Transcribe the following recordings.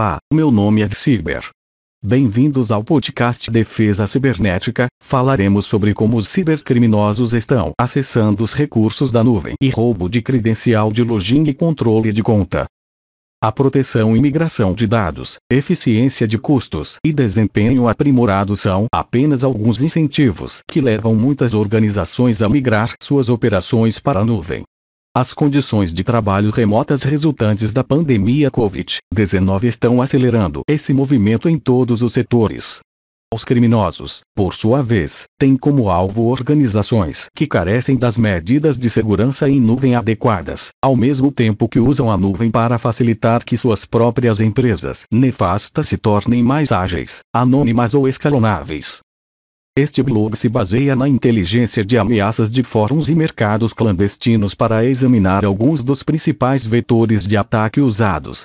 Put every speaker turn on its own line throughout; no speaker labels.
Olá, meu nome é Ciber. Bem-vindos ao podcast Defesa Cibernética. Falaremos sobre como os cibercriminosos estão acessando os recursos da nuvem e roubo de credencial de login e controle de conta. A proteção e migração de dados, eficiência de custos e desempenho aprimorado são apenas alguns incentivos que levam muitas organizações a migrar suas operações para a nuvem. As condições de trabalho remotas resultantes da pandemia Covid-19 estão acelerando esse movimento em todos os setores. Os criminosos, por sua vez, têm como alvo organizações que carecem das medidas de segurança em nuvem adequadas, ao mesmo tempo que usam a nuvem para facilitar que suas próprias empresas nefastas se tornem mais ágeis, anônimas ou escalonáveis. Este blog se baseia na inteligência de ameaças de fóruns e mercados clandestinos para examinar alguns dos principais vetores de ataque usados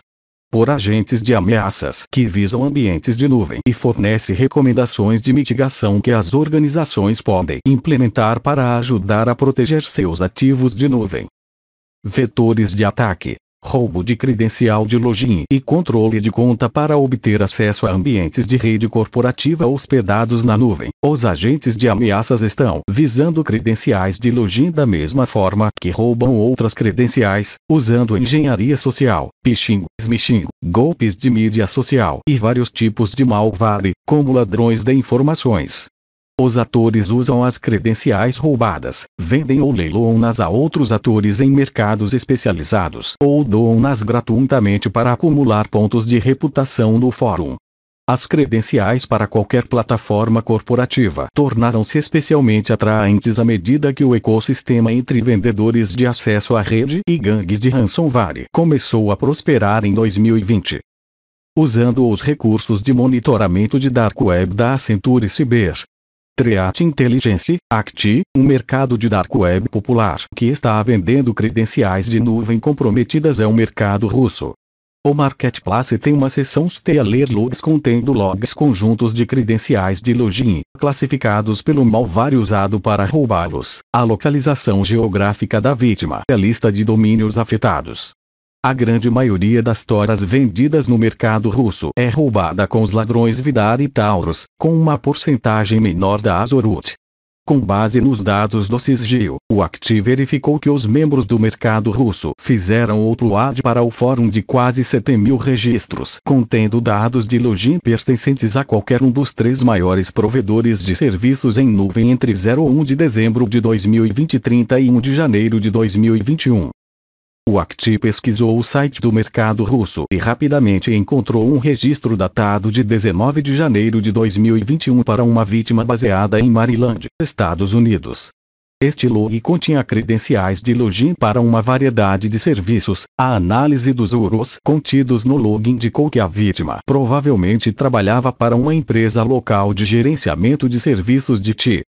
por agentes de ameaças que visam ambientes de nuvem e fornece recomendações de mitigação que as organizações podem implementar para ajudar a proteger seus ativos de nuvem. Vetores de ataque roubo de credencial de login e controle de conta para obter acesso a ambientes de rede corporativa hospedados na nuvem. Os agentes de ameaças estão visando credenciais de login da mesma forma que roubam outras credenciais, usando engenharia social, phishing, smishing, golpes de mídia social e vários tipos de malware, como ladrões de informações. Os atores usam as credenciais roubadas, vendem ou leiloam-nas a outros atores em mercados especializados ou doam-nas gratuitamente para acumular pontos de reputação no fórum. As credenciais para qualquer plataforma corporativa tornaram-se especialmente atraentes à medida que o ecossistema entre vendedores de acesso à rede e gangues de ransomware começou a prosperar em 2020. Usando os recursos de monitoramento de Dark Web da Accenture Cyber, Threat Intelligence, ACT, um mercado de dark web popular que está vendendo credenciais de nuvem comprometidas é um mercado russo. O Marketplace tem uma seção Stealer Logs contendo logs conjuntos de credenciais de login, classificados pelo malware usado para roubá-los, a localização geográfica da vítima a lista de domínios afetados. A grande maioria das toras vendidas no mercado russo é roubada com os ladrões Vidar e Taurus, com uma porcentagem menor da Azorut. Com base nos dados do Sysgeo, o Acti verificou que os membros do mercado russo fizeram upload para o fórum de quase 7 mil registros, contendo dados de login pertencentes a qualquer um dos três maiores provedores de serviços em nuvem entre 01 de dezembro de 2020 e 31 de janeiro de 2021. O Acti pesquisou o site do mercado russo e rapidamente encontrou um registro datado de 19 de janeiro de 2021 para uma vítima baseada em Maryland, Estados Unidos. Este log continha credenciais de login para uma variedade de serviços. A análise dos UROs contidos no log indicou que a vítima provavelmente trabalhava para uma empresa local de gerenciamento de serviços de TI,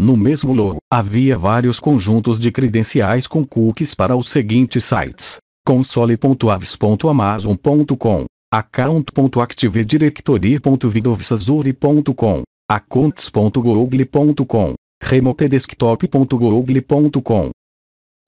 no mesmo logo, havia vários conjuntos de credenciais com cookies para os seguintes sites: console.aves.amazon.com, account.activedirectory.vidovsazuri.com, accounts.google.com, remotedesktop.google.com,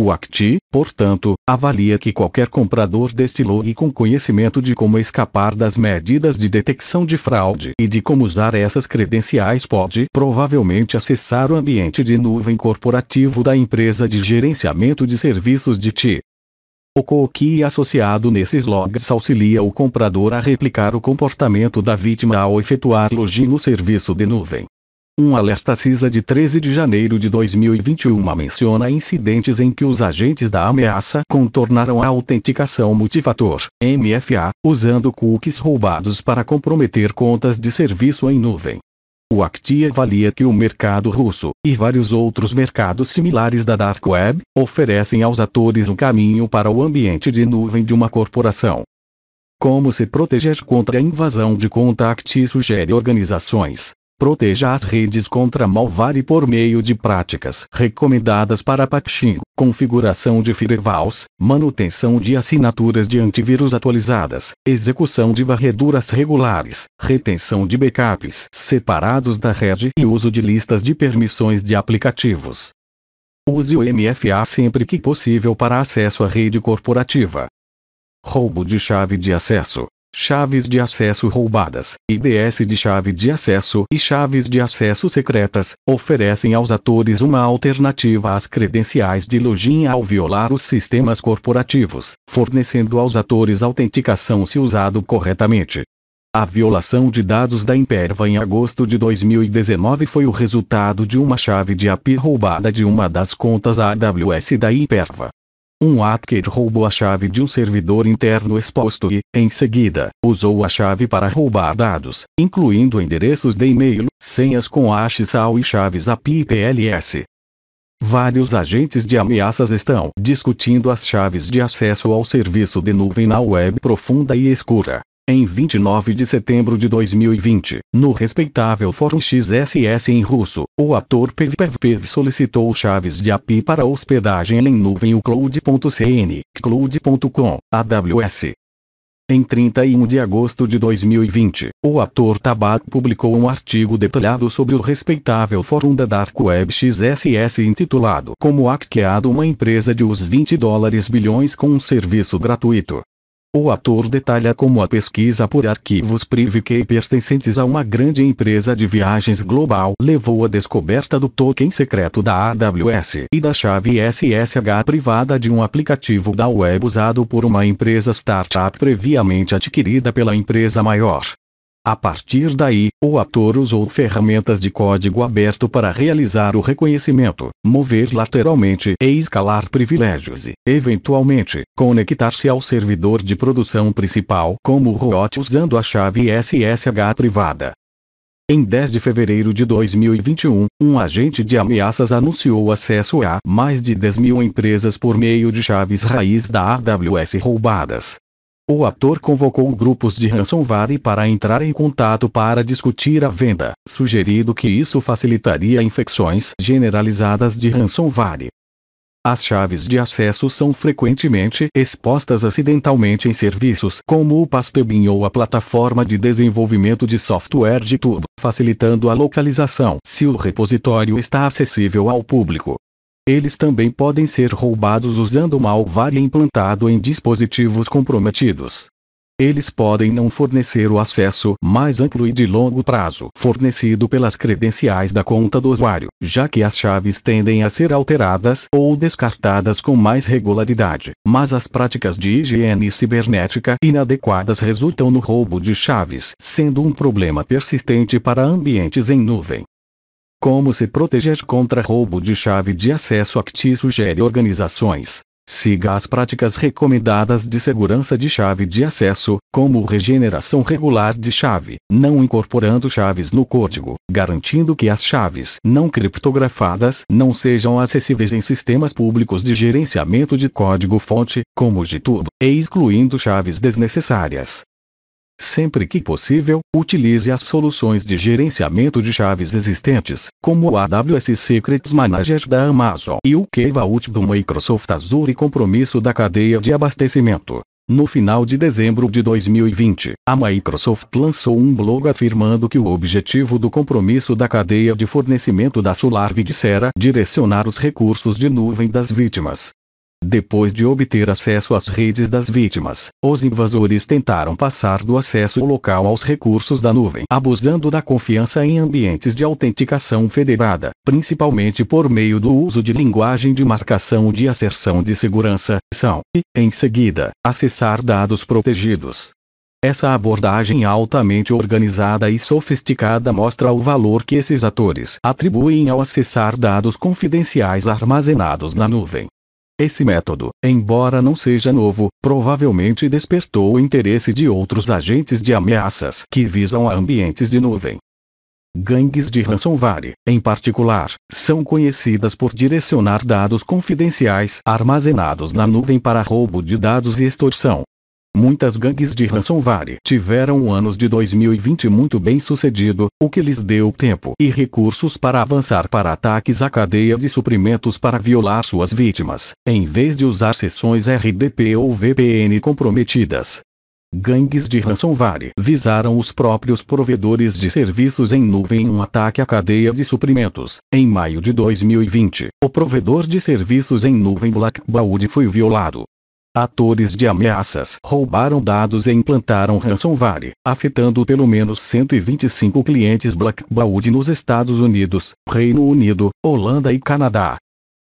o ACTI, portanto, avalia que qualquer comprador deste log com conhecimento de como escapar das medidas de detecção de fraude e de como usar essas credenciais pode provavelmente acessar o ambiente de nuvem corporativo da empresa de gerenciamento de serviços de TI. O cookie associado nesses logs auxilia o comprador a replicar o comportamento da vítima ao efetuar login no serviço de nuvem. Um alerta CISA de 13 de janeiro de 2021 menciona incidentes em que os agentes da ameaça contornaram a autenticação multifator, MFA, usando cookies roubados para comprometer contas de serviço em nuvem. O ACTI avalia que o mercado russo, e vários outros mercados similares da Dark Web, oferecem aos atores um caminho para o ambiente de nuvem de uma corporação. Como se proteger contra a invasão de conta ACTI sugere organizações, Proteja as redes contra malware por meio de práticas recomendadas para patching, configuração de firewalls, manutenção de assinaturas de antivírus atualizadas, execução de varreduras regulares, retenção de backups separados da rede e uso de listas de permissões de aplicativos. Use o MFA sempre que possível para acesso à rede corporativa. Roubo de chave de acesso. Chaves de acesso roubadas, IDS de chave de acesso e chaves de acesso secretas, oferecem aos atores uma alternativa às credenciais de login ao violar os sistemas corporativos, fornecendo aos atores autenticação se usado corretamente. A violação de dados da Imperva em agosto de 2019 foi o resultado de uma chave de API roubada de uma das contas AWS da Imperva. Um hacker roubou a chave de um servidor interno exposto e, em seguida, usou a chave para roubar dados, incluindo endereços de e-mail, senhas com HSAL e chaves API PLS. Vários agentes de ameaças estão discutindo as chaves de acesso ao serviço de nuvem na web profunda e escura. Em 29 de setembro de 2020, no respeitável Fórum XSS em russo, o ator PevPevPev solicitou chaves de API para hospedagem em nuvem cloud.cn, cloud.com, AWS. Em 31 de agosto de 2020, o ator Tabak publicou um artigo detalhado sobre o respeitável fórum da Dark Web XSS intitulado Como hackeado uma empresa de os 20 dólares bilhões com um serviço gratuito. O ator detalha como a pesquisa por arquivos private pertencentes a uma grande empresa de viagens global levou à descoberta do token secreto da AWS e da chave SSH privada de um aplicativo da web usado por uma empresa startup previamente adquirida pela empresa maior. A partir daí, o ator usou ferramentas de código aberto para realizar o reconhecimento, mover lateralmente e escalar privilégios e, eventualmente, conectar-se ao servidor de produção principal como root usando a chave SSH privada. Em 10 de fevereiro de 2021, um agente de ameaças anunciou acesso a mais de 10 mil empresas por meio de chaves raiz da AWS roubadas. O ator convocou grupos de ransomware para entrar em contato para discutir a venda, sugerindo que isso facilitaria infecções generalizadas de ransomware. As chaves de acesso são frequentemente expostas acidentalmente em serviços como o Pastebin ou a plataforma de desenvolvimento de software de Turbo, facilitando a localização se o repositório está acessível ao público. Eles também podem ser roubados usando malware implantado em dispositivos comprometidos. Eles podem não fornecer o acesso mais amplo e de longo prazo fornecido pelas credenciais da conta do usuário, já que as chaves tendem a ser alteradas ou descartadas com mais regularidade, mas as práticas de higiene cibernética inadequadas resultam no roubo de chaves, sendo um problema persistente para ambientes em nuvem. Como se proteger contra roubo de chave de acesso ACTI sugere organizações. Siga as práticas recomendadas de segurança de chave de acesso, como regeneração regular de chave, não incorporando chaves no código, garantindo que as chaves não criptografadas não sejam acessíveis em sistemas públicos de gerenciamento de código-fonte, como o GitHub, e excluindo chaves desnecessárias. Sempre que possível, utilize as soluções de gerenciamento de chaves existentes, como o AWS Secrets Manager da Amazon e o Key Vault do Microsoft Azure e compromisso da cadeia de abastecimento. No final de dezembro de 2020, a Microsoft lançou um blog afirmando que o objetivo do compromisso da cadeia de fornecimento da SolarWinds era direcionar os recursos de nuvem das vítimas depois de obter acesso às redes das vítimas, os invasores tentaram passar do acesso local aos recursos da nuvem, abusando da confiança em ambientes de autenticação federada, principalmente por meio do uso de linguagem de marcação de asserção de segurança, são, e, em seguida, acessar dados protegidos. Essa abordagem altamente organizada e sofisticada mostra o valor que esses atores atribuem ao acessar dados confidenciais armazenados na nuvem. Esse método, embora não seja novo, provavelmente despertou o interesse de outros agentes de ameaças que visam a ambientes de nuvem. Gangues de ransomware, em particular, são conhecidas por direcionar dados confidenciais armazenados na nuvem para roubo de dados e extorsão. Muitas gangues de ransomware tiveram anos de 2020 muito bem sucedido, o que lhes deu tempo e recursos para avançar para ataques à cadeia de suprimentos para violar suas vítimas, em vez de usar sessões RDP ou VPN comprometidas. Gangues de ransomware visaram os próprios provedores de serviços em nuvem em um ataque à cadeia de suprimentos. Em maio de 2020, o provedor de serviços em nuvem Blackbaud foi violado. Atores de ameaças roubaram dados e implantaram ransomware, afetando pelo menos 125 clientes Blackbaud nos Estados Unidos, Reino Unido, Holanda e Canadá.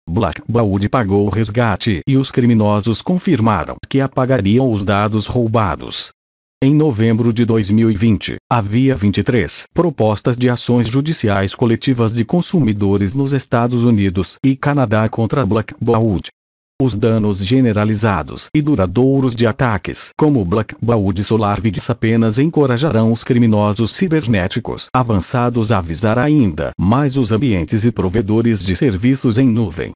Blackbaud pagou o resgate e os criminosos confirmaram que apagariam os dados roubados. Em novembro de 2020, havia 23 propostas de ações judiciais coletivas de consumidores nos Estados Unidos e Canadá contra Blackbaud. Os danos generalizados e duradouros de ataques como Blackbaud e SolarWinds apenas encorajarão os criminosos cibernéticos avançados a avisar ainda mais os ambientes e provedores de serviços em nuvem.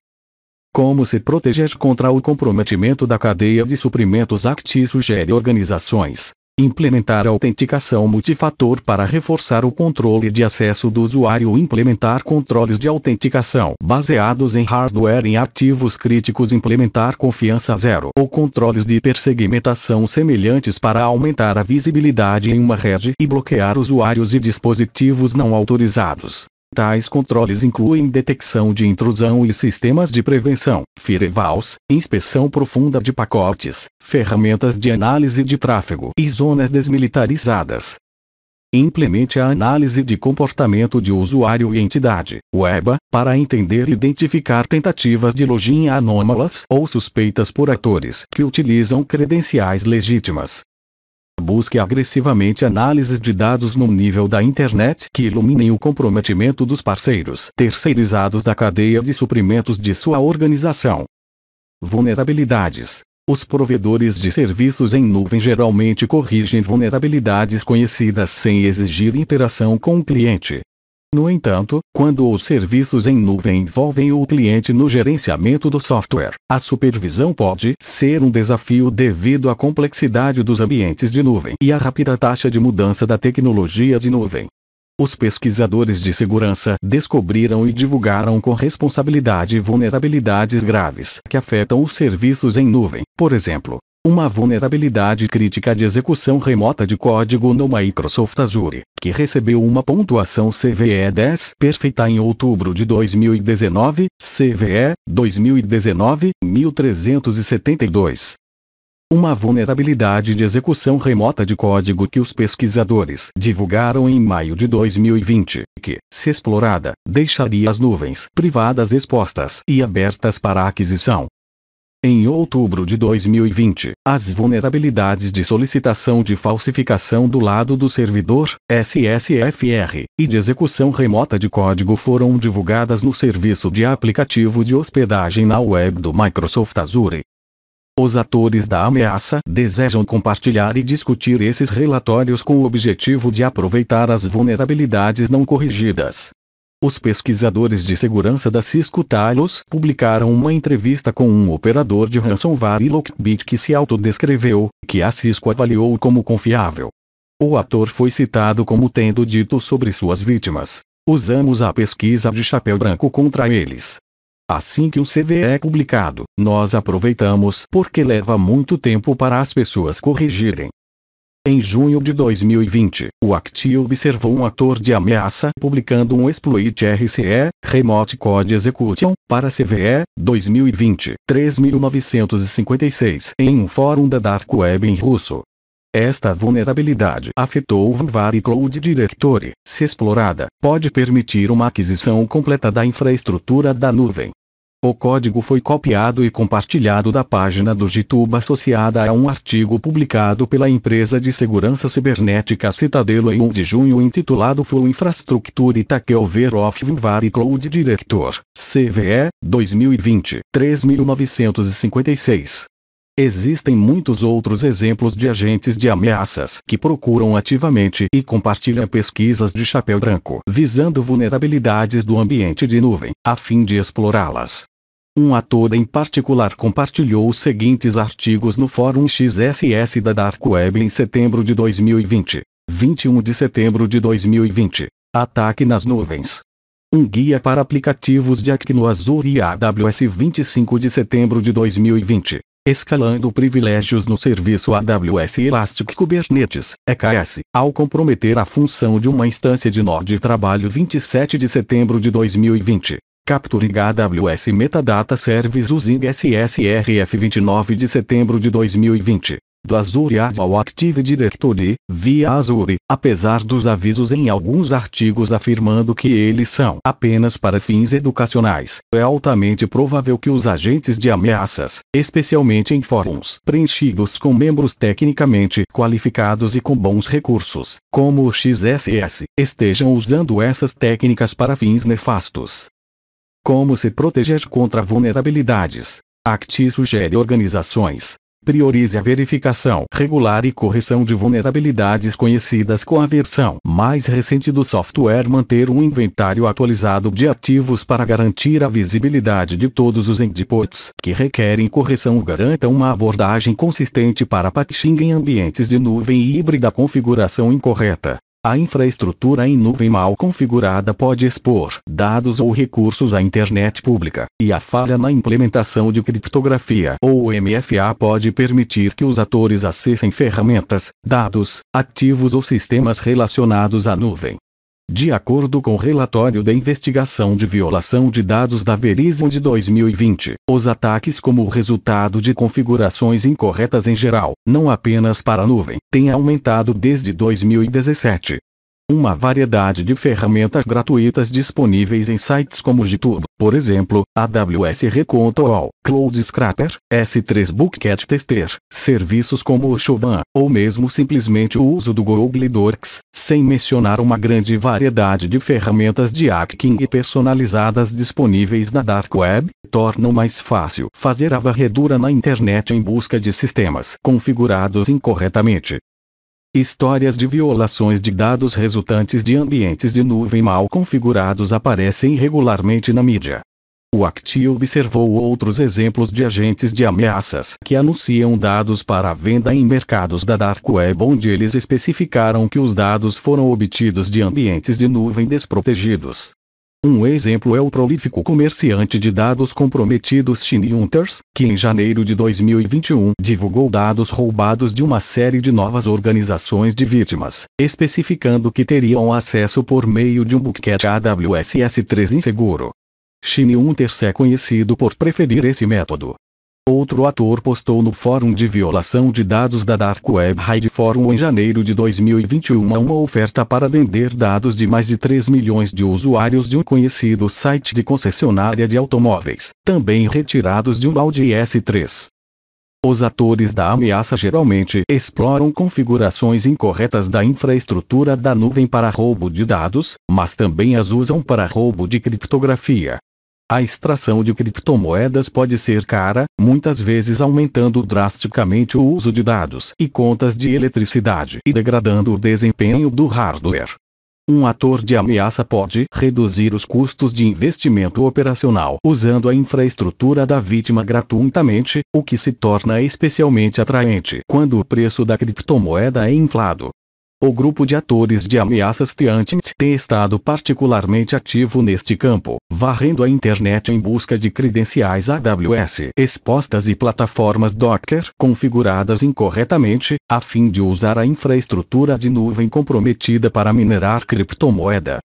Como se proteger contra o comprometimento da cadeia de suprimentos Acti sugere organizações, Implementar autenticação multifator para reforçar o controle de acesso do usuário. Implementar controles de autenticação baseados em hardware em ativos críticos. Implementar confiança zero ou controles de hipersegmentação semelhantes para aumentar a visibilidade em uma rede e bloquear usuários e dispositivos não autorizados. Tais controles incluem detecção de intrusão e sistemas de prevenção, firewalls, inspeção profunda de pacotes, ferramentas de análise de tráfego e zonas desmilitarizadas. Implemente a análise de comportamento de usuário e entidade, web, para entender e identificar tentativas de login anômalas ou suspeitas por atores que utilizam credenciais legítimas. Busque agressivamente análises de dados no nível da internet que iluminem o comprometimento dos parceiros terceirizados da cadeia de suprimentos de sua organização. Vulnerabilidades. Os provedores de serviços em nuvem geralmente corrigem vulnerabilidades conhecidas sem exigir interação com o cliente. No entanto, quando os serviços em nuvem envolvem o cliente no gerenciamento do software, a supervisão pode ser um desafio devido à complexidade dos ambientes de nuvem e à rápida taxa de mudança da tecnologia de nuvem. Os pesquisadores de segurança descobriram e divulgaram com responsabilidade vulnerabilidades graves que afetam os serviços em nuvem, por exemplo, uma vulnerabilidade crítica de execução remota de código no Microsoft Azure, que recebeu uma pontuação CVE 10 perfeita em outubro de 2019, CVE 2019 1372. Uma vulnerabilidade de execução remota de código que os pesquisadores divulgaram em maio de 2020, que, se explorada, deixaria as nuvens privadas expostas e abertas para aquisição, em outubro de 2020, as vulnerabilidades de solicitação de falsificação do lado do servidor, SSFR, e de execução remota de código foram divulgadas no serviço de aplicativo de hospedagem na web do Microsoft Azure. Os atores da ameaça desejam compartilhar e discutir esses relatórios com o objetivo de aproveitar as vulnerabilidades não corrigidas, os pesquisadores de segurança da Cisco Talos publicaram uma entrevista com um operador de ransomware Lockbit que se autodescreveu, que a Cisco avaliou como confiável. O ator foi citado como tendo dito sobre suas vítimas: Usamos a pesquisa de chapéu branco contra eles. Assim que o CV é publicado, nós aproveitamos porque leva muito tempo para as pessoas corrigirem. Em junho de 2020, o Acti observou um ator de ameaça publicando um exploit RCE, Remote Code Execution, para CVE, 2020, 3956, em um fórum da Dark Web em russo. Esta vulnerabilidade afetou o Vanvari Cloud Directory. Se explorada, pode permitir uma aquisição completa da infraestrutura da nuvem, o código foi copiado e compartilhado da página do GitHub associada a um artigo publicado pela empresa de segurança cibernética Citadelo em 1 de junho intitulado Flow Infrastructure Takeover of Vinvari Cloud Director, CVE, 2020, 3956. Existem muitos outros exemplos de agentes de ameaças que procuram ativamente e compartilham pesquisas de chapéu branco visando vulnerabilidades do ambiente de nuvem, a fim de explorá-las. Um ator em particular compartilhou os seguintes artigos no Fórum XSS da Dark Web em setembro de 2020. 21 de setembro de 2020. Ataque nas nuvens. Um guia para aplicativos de ACK no Azure e AWS 25 de setembro de 2020. Escalando privilégios no serviço AWS Elastic Kubernetes, EKS, ao comprometer a função de uma instância de Node Trabalho 27 de setembro de 2020. Capturing AWS Metadata Service using SSRF 29 de setembro de 2020 do Azure ao Active Directory, via Azure, apesar dos avisos em alguns artigos afirmando que eles são apenas para fins educacionais. É altamente provável que os agentes de ameaças, especialmente em fóruns preenchidos com membros tecnicamente qualificados e com bons recursos, como o XSS, estejam usando essas técnicas para fins nefastos. Como se proteger contra vulnerabilidades? ACT sugere organizações. Priorize a verificação regular e correção de vulnerabilidades conhecidas com a versão mais recente do software. Manter um inventário atualizado de ativos para garantir a visibilidade de todos os endpoints que requerem correção. Garanta uma abordagem consistente para patching em ambientes de nuvem e híbrida. Configuração incorreta. A infraestrutura em nuvem mal configurada pode expor dados ou recursos à internet pública, e a falha na implementação de criptografia ou MFA pode permitir que os atores acessem ferramentas, dados, ativos ou sistemas relacionados à nuvem. De acordo com o relatório da investigação de violação de dados da Verizon de 2020, os ataques como resultado de configurações incorretas em geral, não apenas para a nuvem, têm aumentado desde 2017. Uma variedade de ferramentas gratuitas disponíveis em sites como GitHub, por exemplo, AWS Recontol, Cloud Scraper, S3 Bucket Tester, serviços como o Shodan, ou mesmo simplesmente o uso do Google Docs, sem mencionar uma grande variedade de ferramentas de hacking personalizadas disponíveis na Dark Web, tornam mais fácil fazer a varredura na internet em busca de sistemas configurados incorretamente. Histórias de violações de dados resultantes de ambientes de nuvem mal configurados aparecem regularmente na mídia. O Acti observou outros exemplos de agentes de ameaças que anunciam dados para venda em mercados da Dark Web onde eles especificaram que os dados foram obtidos de ambientes de nuvem desprotegidos. Um exemplo é o prolífico comerciante de dados comprometidos Shiny Hunters, que em janeiro de 2021 divulgou dados roubados de uma série de novas organizações de vítimas, especificando que teriam acesso por meio de um bucket AWS S3 inseguro. Shiny Hunters é conhecido por preferir esse método. Outro ator postou no fórum de violação de dados da Dark Web Hide Forum em janeiro de 2021 uma oferta para vender dados de mais de 3 milhões de usuários de um conhecido site de concessionária de automóveis, também retirados de um Audi S3. Os atores da ameaça geralmente exploram configurações incorretas da infraestrutura da nuvem para roubo de dados, mas também as usam para roubo de criptografia, a extração de criptomoedas pode ser cara, muitas vezes aumentando drasticamente o uso de dados e contas de eletricidade e degradando o desempenho do hardware. Um ator de ameaça pode reduzir os custos de investimento operacional usando a infraestrutura da vítima gratuitamente, o que se torna especialmente atraente quando o preço da criptomoeda é inflado. O grupo de atores de ameaças Teantint tem estado particularmente ativo neste campo, varrendo a internet em busca de credenciais AWS expostas e plataformas Docker configuradas incorretamente, a fim de usar a infraestrutura de nuvem comprometida para minerar criptomoeda.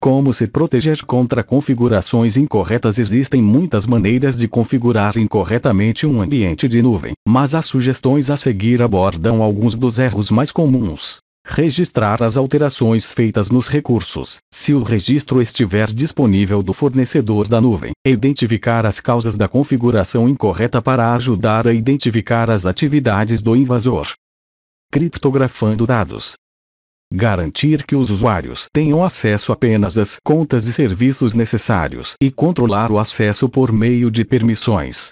Como se proteger contra configurações incorretas Existem muitas maneiras de configurar incorretamente um ambiente de nuvem, mas as sugestões a seguir abordam alguns dos erros mais comuns. Registrar as alterações feitas nos recursos, se o registro estiver disponível do fornecedor da nuvem. Identificar as causas da configuração incorreta para ajudar a identificar as atividades do invasor. Criptografando dados. Garantir que os usuários tenham acesso apenas às contas e serviços necessários e controlar o acesso por meio de permissões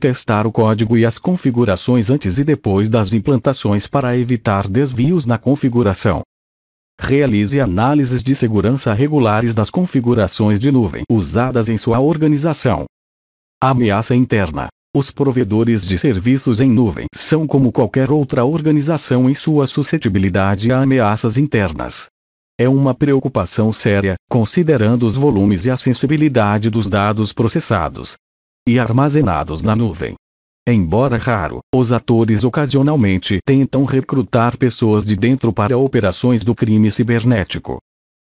testar o código e as configurações antes e depois das implantações para evitar desvios na configuração. Realize análises de segurança regulares das configurações de nuvem usadas em sua organização. Ameaça interna. Os provedores de serviços em nuvem são como qualquer outra organização em sua suscetibilidade a ameaças internas. É uma preocupação séria, considerando os volumes e a sensibilidade dos dados processados, e armazenados na nuvem. Embora raro, os atores ocasionalmente tentam recrutar pessoas de dentro para operações do crime cibernético.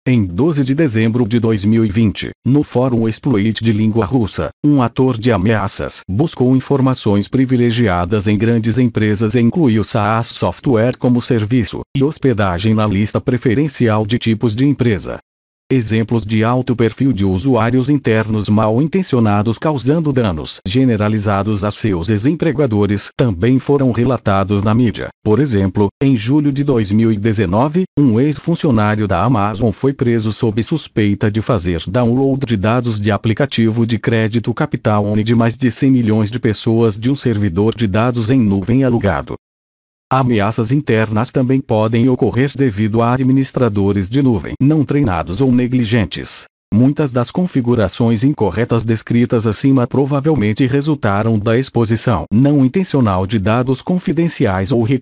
Em 12 de dezembro de 2020, no Fórum Exploit de Língua Russa, um ator de ameaças buscou informações privilegiadas em grandes empresas e incluiu SaaS software como serviço e hospedagem na lista preferencial de tipos de empresa. Exemplos de alto perfil de usuários internos mal intencionados causando danos generalizados a seus ex-empregadores também foram relatados na mídia. Por exemplo, em julho de 2019, um ex-funcionário da Amazon foi preso sob suspeita de fazer download de dados de aplicativo de crédito capital One de mais de 100 milhões de pessoas de um servidor de dados em nuvem alugado. Ameaças internas também podem ocorrer devido a administradores de nuvem não treinados ou negligentes. Muitas das configurações incorretas descritas acima provavelmente resultaram da exposição não intencional de dados confidenciais ou recursos